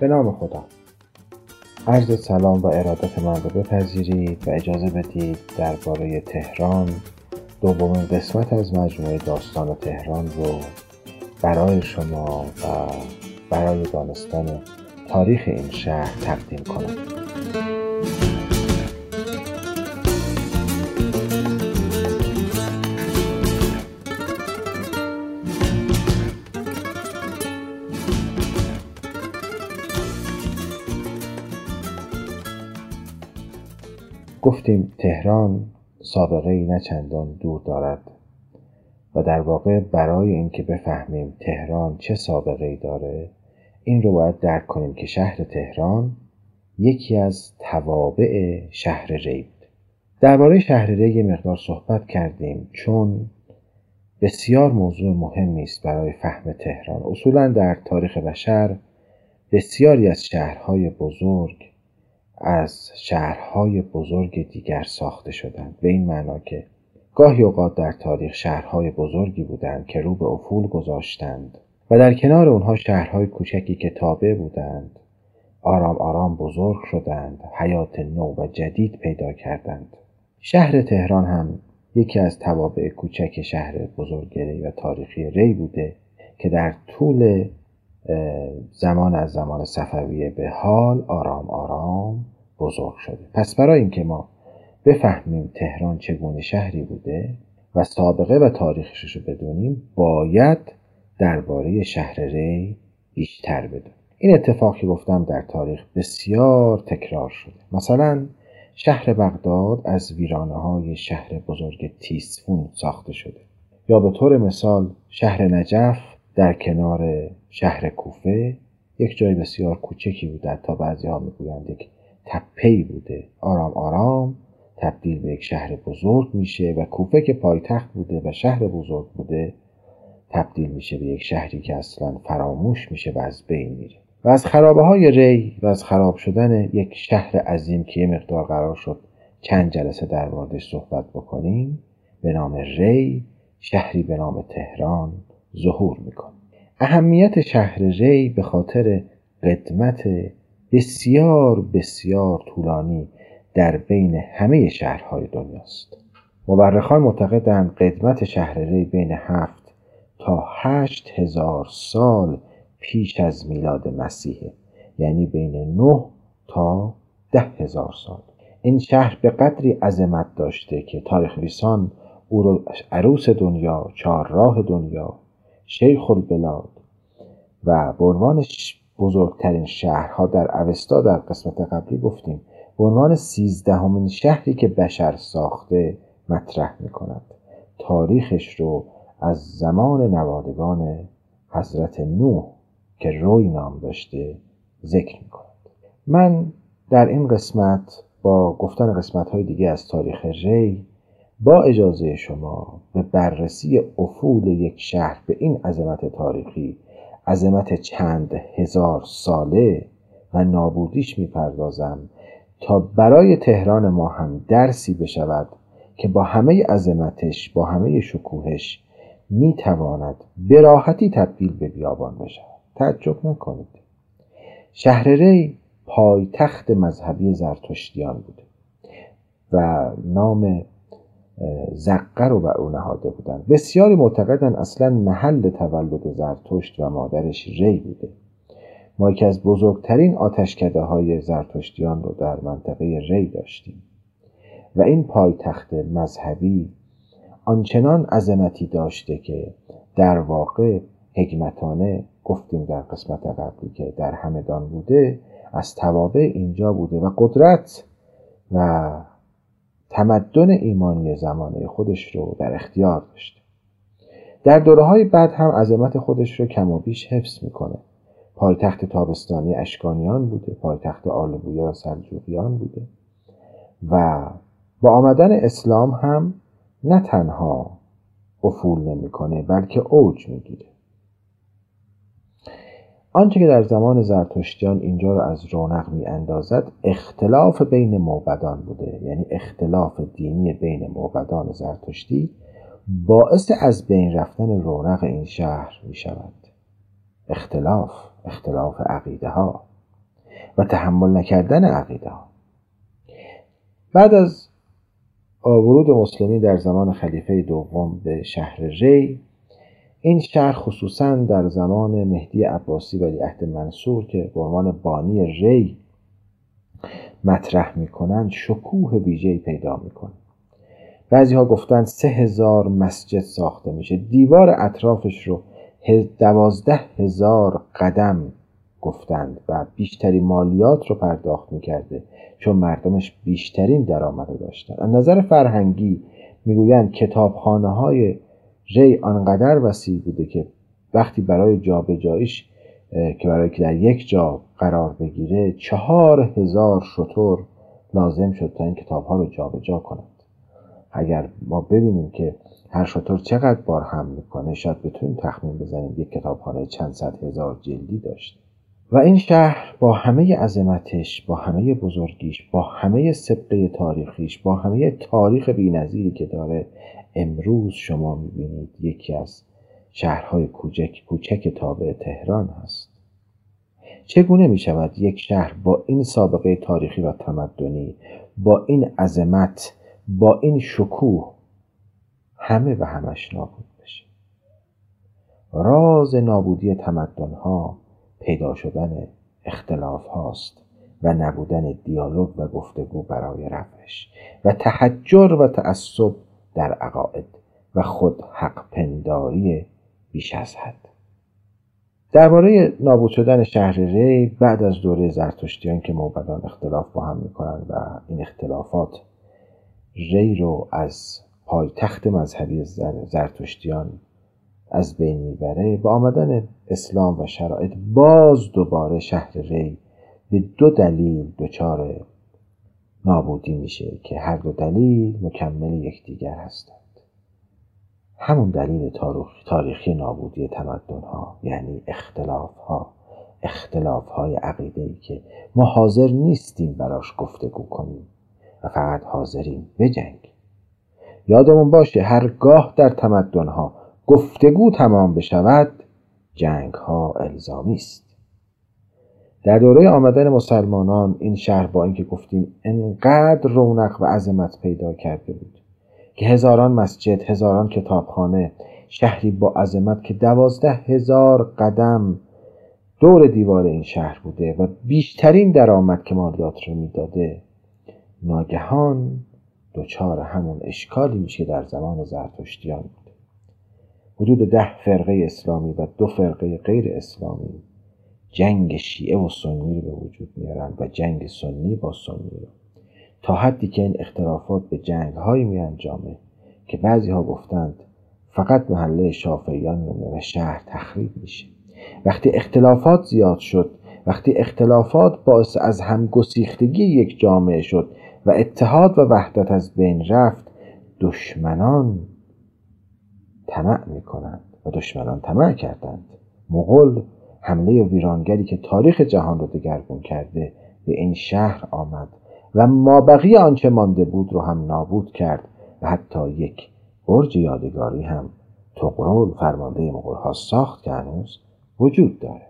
به نام خدا. عرض سلام و ارادت من رو بپذیرید و اجازه بدید درباره تهران دومین قسمت از مجموعه داستان تهران رو برای شما و برای دانستن تاریخ این شهر تقدیم کنم. گفتیم تهران سابقه ای نه چندان دور دارد و در واقع برای اینکه بفهمیم تهران چه سابقه ای داره این رو باید درک کنیم که شهر تهران یکی از توابع شهر ری درباره شهر ری مقدار صحبت کردیم چون بسیار موضوع مهمی است برای فهم تهران. اصولا در تاریخ بشر بسیاری از شهرهای بزرگ از شهرهای بزرگ دیگر ساخته شدند. به این معنا که گاهی اوقات در تاریخ شهرهای بزرگی بودند که رو به افول گذاشتند و در کنار اونها شهرهای کوچکی که تابع بودند آرام آرام بزرگ شدند حیات نو و جدید پیدا کردند. شهر تهران هم یکی از توابع کوچک شهر بزرگ ری و تاریخی ری بوده که در طول زمان از زمان صفویه به حال آرام آرام بزرگ شده. پس برای اینکه ما بفهمیم تهران چگونه شهری بوده و سابقه و تاریخش رو بدونیم باید درباره شهر ری بیشتر بدونیم. این اتفاق که گفتم در تاریخ بسیار تکرار شده. مثلا شهر بغداد از ویرانه های شهر بزرگ تیسفون ساخته شده. یا به طور مثال شهر نجف در کنار شهر کوفه یک جای بسیار کوچکی بوده تا بعضی ها می‌گویند یک تپهی بوده. آرام آرام تبدیل به یک شهر بزرگ میشه و کوفه که پایتخت بوده و شهر بزرگ بوده تبدیل میشه به یک شهری که اصلا فراموش میشه و از بین میره. و از خرابه های ری و از خراب شدن یک شهر عظیم که یه مقدار قرار شد چند جلسه در موردش صحبت بکنیم به نام ری شهری به نام تهران. ظهور می‌کنه. اهمیت شهر ری به خاطر قدمت بسیار بسیار طولانی در بین همه شهرهای دنیاست. مورخان معتقدند قدمت شهر ری بین هفت تا هشت هزار سال پیش از میلاد مسیحه یعنی بین نه تا ده هزار سال. این شهر به قدری عظمت داشته که تاریخ نویسان او رو عروس دنیا چهارراه دنیا شیخ البلاد. و به عنوان بزرگترین شهرها در اوستا در قسمت قبلی گفتیم. به عنوان سیزدهمین شهری که بشر ساخته مطرح می کند تاریخش رو از زمان نوادگان حضرت نوح که روی نام داشته ذکر می کند من در این قسمت با گفتن قسمت های دیگه از تاریخ ری با اجازه شما به بررسی افول یک شهر به این عظمت تاریخی عظمت چند هزار ساله و نابودیش می‌پردازم تا برای تهران ما هم درسی بشود که با همه عظمتش با همه شکوهش می‌تواند به راحتی تبدیل به بیابان بشود. تعجب نکنید. شهر ری پایتخت مذهبی زرتشتیان بوده و نام زقه رو بر او نهاده بودند. بسیاری معتقدن اصلا محل تولد زرتشت و مادرش ری بوده. ما یکی از بزرگترین آتشکده های زرتشتیان رو در منطقه ری داشتیم و این پایتخت مذهبی آنچنان عظمتی داشته که در واقع حکمتانه گفتیم در قسمت قبلی که در همدان بوده از توابع اینجا بوده و قدرت و تمدن ایمانی زمانه خودش رو در اختیار داشته در دوره های بعد هم عظمت خودش رو کم و بیش حفظ می‌کنه. پایتخت تابستانی اشکانیان بوده پایتخت آلبویا سلجوقیان بوده و با آمدن اسلام هم نه تنها افول نمی‌کنه بلکه اوج می‌گیره. آنچه که در زمان زرتشتیان اینجا رو از رونق می اندازد اختلاف بین موبدان بوده. یعنی اختلاف دینی بین موبدان زرتشتی باعث از بین رفتن رونق این شهر می شود اختلاف اختلاف عقیده ها و تحمل نکردن عقیده ها بعد از ورود مسلمی در زمان خلیفه دوم به شهر ری این شهر خصوصا در زمان مهدی عباسی ولی عهد منصور که به عنوان بانی ری مطرح می‌کنند شکوه ویژه‌ای پیدا می‌کنه. بعضی ها گفتند سه هزار مسجد ساخته میشه. دیوار اطرافش رو دوازده هزار قدم گفتند و بیشتری مالیات رو پرداخت می‌کرده چون مردمش بیشترین درآمد داشتن. از نظر فرهنگی می‌گویند کتابخانه های ری آنقدر وسیع بوده که وقتی برای جابجاییش که برای که در یک جا قرار بگیره چهار هزار شطور لازم شد تا این کتاب ها رو جابجا کنند اگر ما ببینیم که هر شطور چقدر بار هم می‌کنه شاید بتونیم تخمین بزنیم یک کتابخانه چند صد هزار جلدی داشته. و این شهر با همه عظمتش با همه بزرگیش با همه سبقه تاریخیش با همه تاریخ بینظیری که داره امروز شما می‌بینید یکی از شهرهای کوچک کوچک تابع تهران هست. چگونه می شود یک شهر با این سابقه تاریخی و تمدنی با این عظمت با این شکوه همه و همش نابود بشه؟ راز نابودی تمدن ها پیدا شدن اختلاف هاست و نبودن دیالوگ و گفتگو برای رفعش و تحجر و تعصب در عقاید و خود حق پنداری بیش از حد. درباره نابود شدن شهر ری بعد از دوره زرتشتیان که موبدان اختلاف با هم می‌کنند و این اختلافات ری رو از پایتخت مذهبی زرتشتیان از بین می‌بره با آمدن اسلام و شرایط باز دوباره شهر ری به دو دلیل دچار نابودی میشه که هر دو دلیل مکمل یکدیگر هستند. همون دلیل تاریخی نابودی تمدن ها یعنی اختلاف ها اختلاف های عقیده ای که ما حاضر نیستیم براش گفتگو کنیم و فقط حاضریم بجنگ یادمون باشه هرگاه در تمدن ها گفتگو تمام بشود جنگ ها الزامی است. در دوره آمدن مسلمانان این شهر با اینکه گفتیم انقدر رونق و عظمت پیدا کرده بود که هزاران مسجد هزاران کتابخانه شهری با عظمت که دوازده هزار قدم دور دیوار این شهر بوده و بیشترین درآمد که مالیات رو می‌داده. ناگهان دچار همون اشکالی میشه در زمان زرتشتیان بود. حدود ده فرقه اسلامی و دو فرقه غیر اسلامی جنگ شیعه و سنی رو به وجود میارن و جنگ سنی با سنی رو. تا حدی که این اختلافات به جنگ های می انجامه که بعضی ها گفتند فقط محله شافعیان و شهر تخریب میشه. وقتی اختلافات زیاد شد وقتی اختلافات باعث از هم گسیختگی یک جامعه شد و اتحاد و وحدت از بین رفت دشمنان طمع می‌کنند و دشمنان طمع کردند. مغول حمله ویرانگری که تاریخ جهان را دگرگون کرده به این شهر آمد و مابقی آنچه مانده بود رو هم نابود کرد و حتی یک برج یادگاری هم تقرول فرمانده ها ساخت که هنوز وجود داره.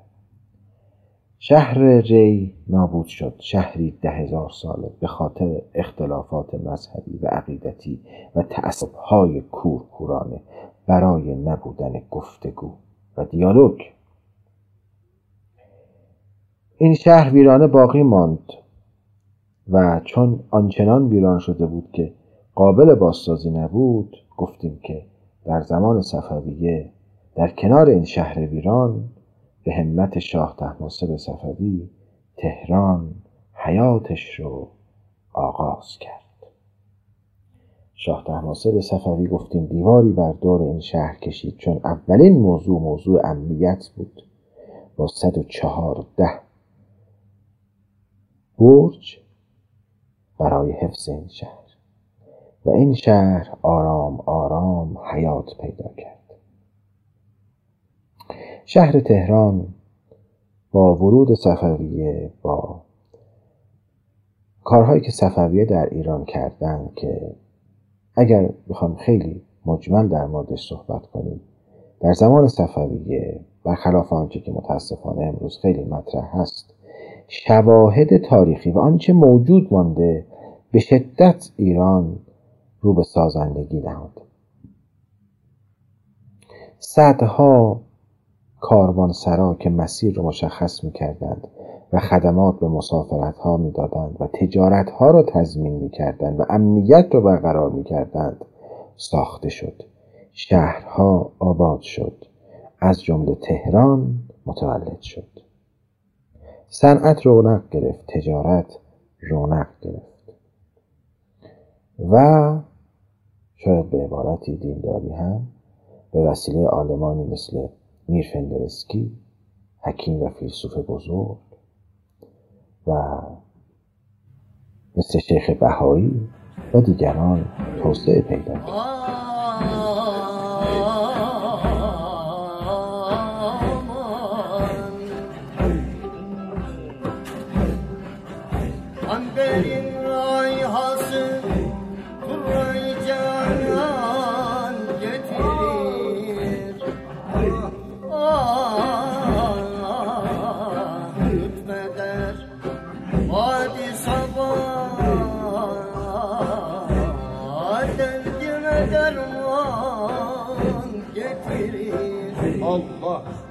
شهر ری نابود شد. شهری ده هزار ساله به خاطر اختلافات مذهبی و عقیدتی و تعصبهای کورکورانه برای نبودن گفتگو و دیالوگ این شهر ویرانه باقی ماند و چون آنچنان ویران شده بود که قابل بازسازی نبود گفتیم که در زمان صفویه در کنار این شهر ویران به همت شاه تحماسب صفوی تهران حیاتش رو آغاز کرد. شاه تحماسب صفوی گفتیم دیواری بر دور این شهر کشید چون اولین موضوع موضوع امنیت بود. با صد و چهارده برج برای حفظ این شهر. و این شهر آرام آرام حیات پیدا کرد. شهر تهران با ورود صفویه با کارهایی که صفویه در ایران کردن که اگر بخوام خیلی مجمل در موردش صحبت کنیم در زمان صفویه برخلاف آنچه که متاسفانه امروز خیلی مطرح هست شواهد تاریخی و آنچه موجود مانده به شدت ایران رو به سازندگی نهاد. صدها کاروانسرا که مسیر رو مشخص می کردند و خدمات به مسافرت ها می و تجارت ها را تضمین می کردند و امنیت را برقرار می کردند ساخته شد. شهرها آباد شد. از جمله تهران متولد شد. صنعت رونق گرفت تجارت رونق گرفت. و شاید به عبارتی دینداری هم به وسیله آلمانی مثل میر فندرسکی حکیم و فیلسوف بزرگ و مثل شیخ بهایی و دیگران توسعه پیدا کرد. derman getirir Allah.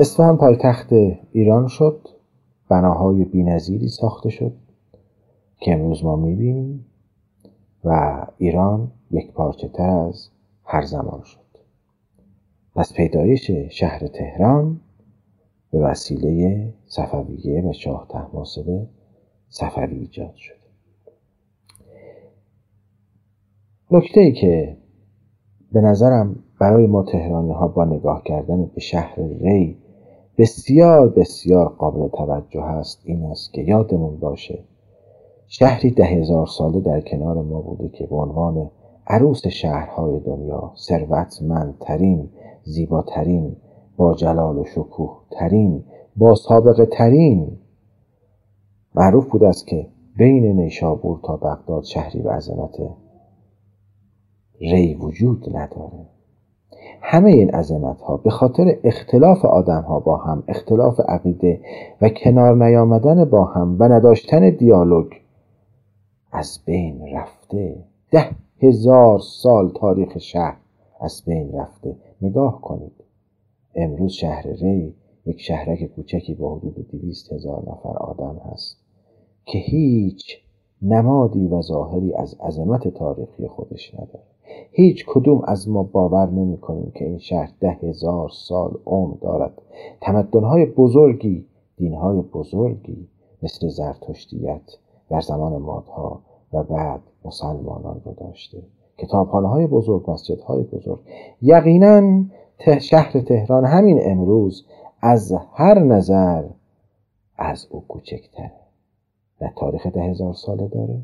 اصفهان پایتخت ایران شد. بناهای بینظیری ساخته شد که امروز ما می‌بینیم و ایران یک پارچه تر از هر زمان شد. پس پیدایش شهر تهران به وسیله صفویه و شاه تحماسب صفوی ایجاد شد. نکته ای که به نظرم برای ما تهرانی ها با نگاه کردن به شهر ری بسیار بسیار قابل توجه است این است که یادمون باشه شهری ده هزار ساله در کنار ما بوده که به عنوان عروس شهرهای دنیا ثروتمندترین زیباترین با جلال و شکوه ترین با سابقه ترین معروف بوده است که بین نیشابور تا بغداد شهری به عظمت ری وجود نداره. همه این عظمت ها به خاطر اختلاف آدم ها با هم اختلاف عقیده و کنار نیامدن با هم و نداشتن دیالوگ از بین رفته. ده هزار سال تاریخ شهر از بین رفته. نگاه کنید. امروز شهر ری یک شهرک کوچکی با حدود دویست هزار نفر آدم هست که هیچ نمادی و ظاهری از عظمت تاریخی خودش نداره. هیچ کدوم از ما باور نمی کنیم که این شهر ده هزار سال عمر دارد. تمدنهای بزرگی دینهای بزرگی مثل زرتشتیت در زمان مادها و بعد مسلمانان رو داشته. کتابخانه های بزرگ مسجدهای بزرگ. یقینا شهر تهران همین امروز از هر نظر از او کوچکتره. نه تاریخ ده هزار ساله داره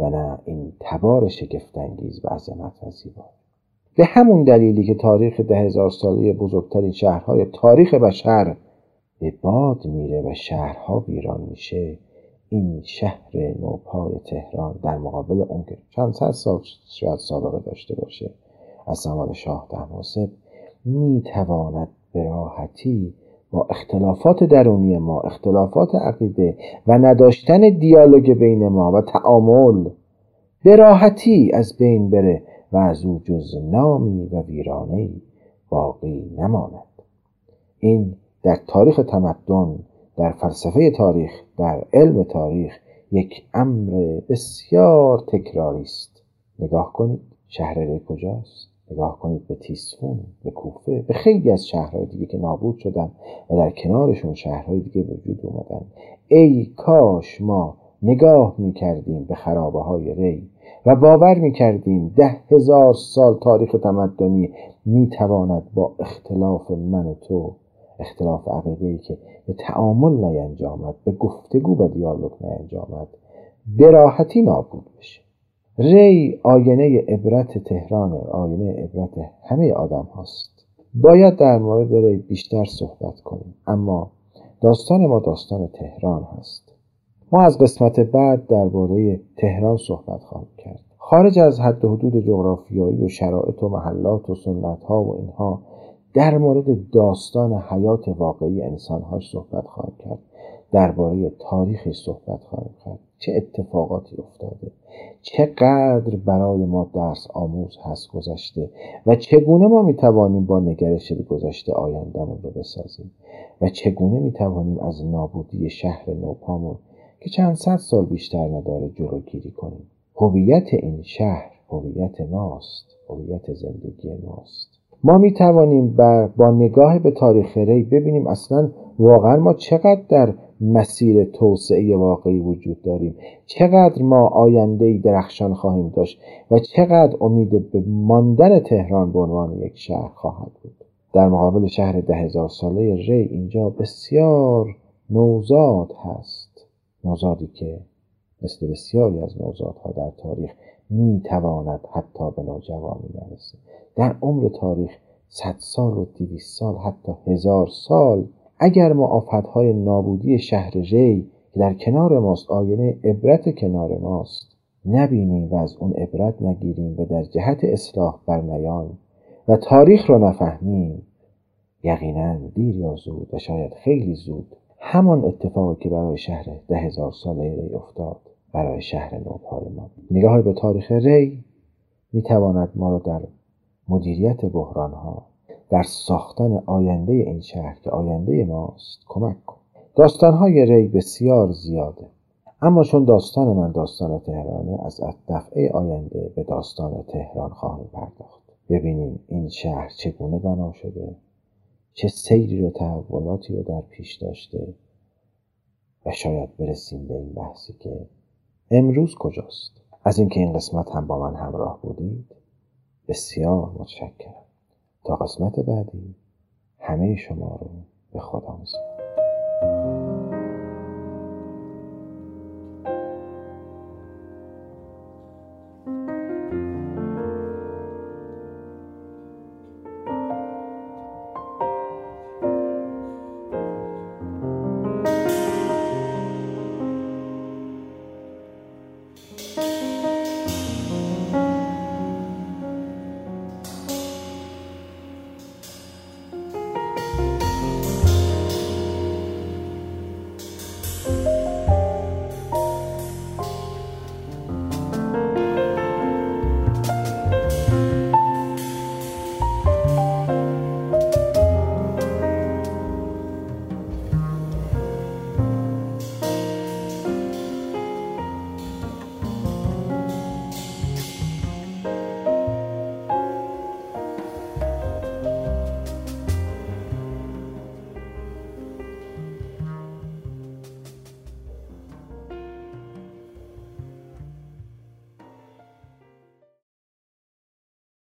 و نه این تبار شگفتانگیز و عظمت و زیبا به همون دلیلی که تاریخ ده هزار ساله بزرگترین شهرهای تاریخ بشر به باد میره و شهرها ویران میشه این شهر نوپای تهران در مقابل اون که چند صد سال شاید سابقه داشته باشه از زمان شاه دهماسب می‌تواند به راحتی با اختلافات درونی ما اختلافات عقیده و نداشتن دیالوگ بین ما و تعامل به راحتی از بین بره و از او جز نامی و ویرانه باقی نماند. این در تاریخ تمدن در فلسفه تاریخ در علم تاریخ یک امر بسیار تکراری است نگاه کنید شهر کجاست؟ نگاه کنید به تیسفون به کوفه به خیلی از شهرهای دیگه که نابود شدن و در کنارشون شهرهای دیگه وجود اومدن. ای کاش ما نگاه می کردیم به خرابه های ری و باور می کردیم ده هزار سال تاریخ تمدنی می تواند با اختلاف من و تو اختلاف عقیده ای که به تعامل نینجامد به گفتگو و دیالوگ نینجامد به راحتی نابود بشه. ری آینه عبرت تهران آینه عبرت همه آدم هاست. باید در مورد ری بیشتر صحبت کنیم اما داستان ما داستان تهران هست. ما از قسمت بعد درباره تهران صحبت خواهیم کرد. خارج از حد و حدود جغرافیایی و شرایط و محلات و سنت ها و اینها در مورد داستان حیات واقعی انسانهاش صحبت خواهیم کرد. درباره تاریخی صحبت خواهیم کرد. چه اتفاقاتی افتاده؟ چقدر برای ما درس آموز هست گذشته و چگونه ما می‌توانیم با نگرش به گذشته آیندهمون رو بسازیم؟ و چگونه می‌توانیم از نابودی شهر نوپامون که چند صد سال بیشتر نداره جلوگیری کنیم؟ هویت این شهر هویت ماست هویت زندگی ماست. ما می توانیم با نگاه به تاریخ ری ببینیم اصلا واقعا ما چقدر در مسیر توسعه واقعی وجود داریم. چقدر ما آینده درخشان خواهیم داشت و چقدر امید به ماندن تهران به عنوان یک شهر خواهد بود. در مقابل شهر ده هزار ساله ری اینجا بسیار نوزاد هست. نوزادی که مثل بسیاری از نوزادها در تاریخ می تواند حتی به نوجوانی نرسه در عمر تاریخ صد سال و دویست سال حتی هزار سال. اگر ما آفتهای نابودی شهر ری که در کنار ماست آینه عبرت کنار ماست نبینیم و از اون عبرت نگیریم و در جهت اصلاح نیان و تاریخ را نفهمیم. یقینا دیر یا زود و شاید خیلی زود همان اتفاقی که برای شهر ده هزار ساله ری افتاد برای شهر نوپای ما نگاه به تاریخ ری می‌تواند ما را در مدیریت بحران ها در ساختن آینده این شهر که آینده ماست کمک کن. داستان های ری بسیار زیاده. اما چون داستان من داستان تهرانه از دفعه آینده به داستان تهران خواهیم پرداخت. ببینیم این شهر چگونه بنا شده چه سیری و تحولاتی رو در پیش داشته و شاید برسیم به این بحثی که امروز کجاست. از اینکه این قسمت هم با من همراه بودید بسیار متشکرم. تا قسمت بعدی همه شما رو به خدا میسپارم.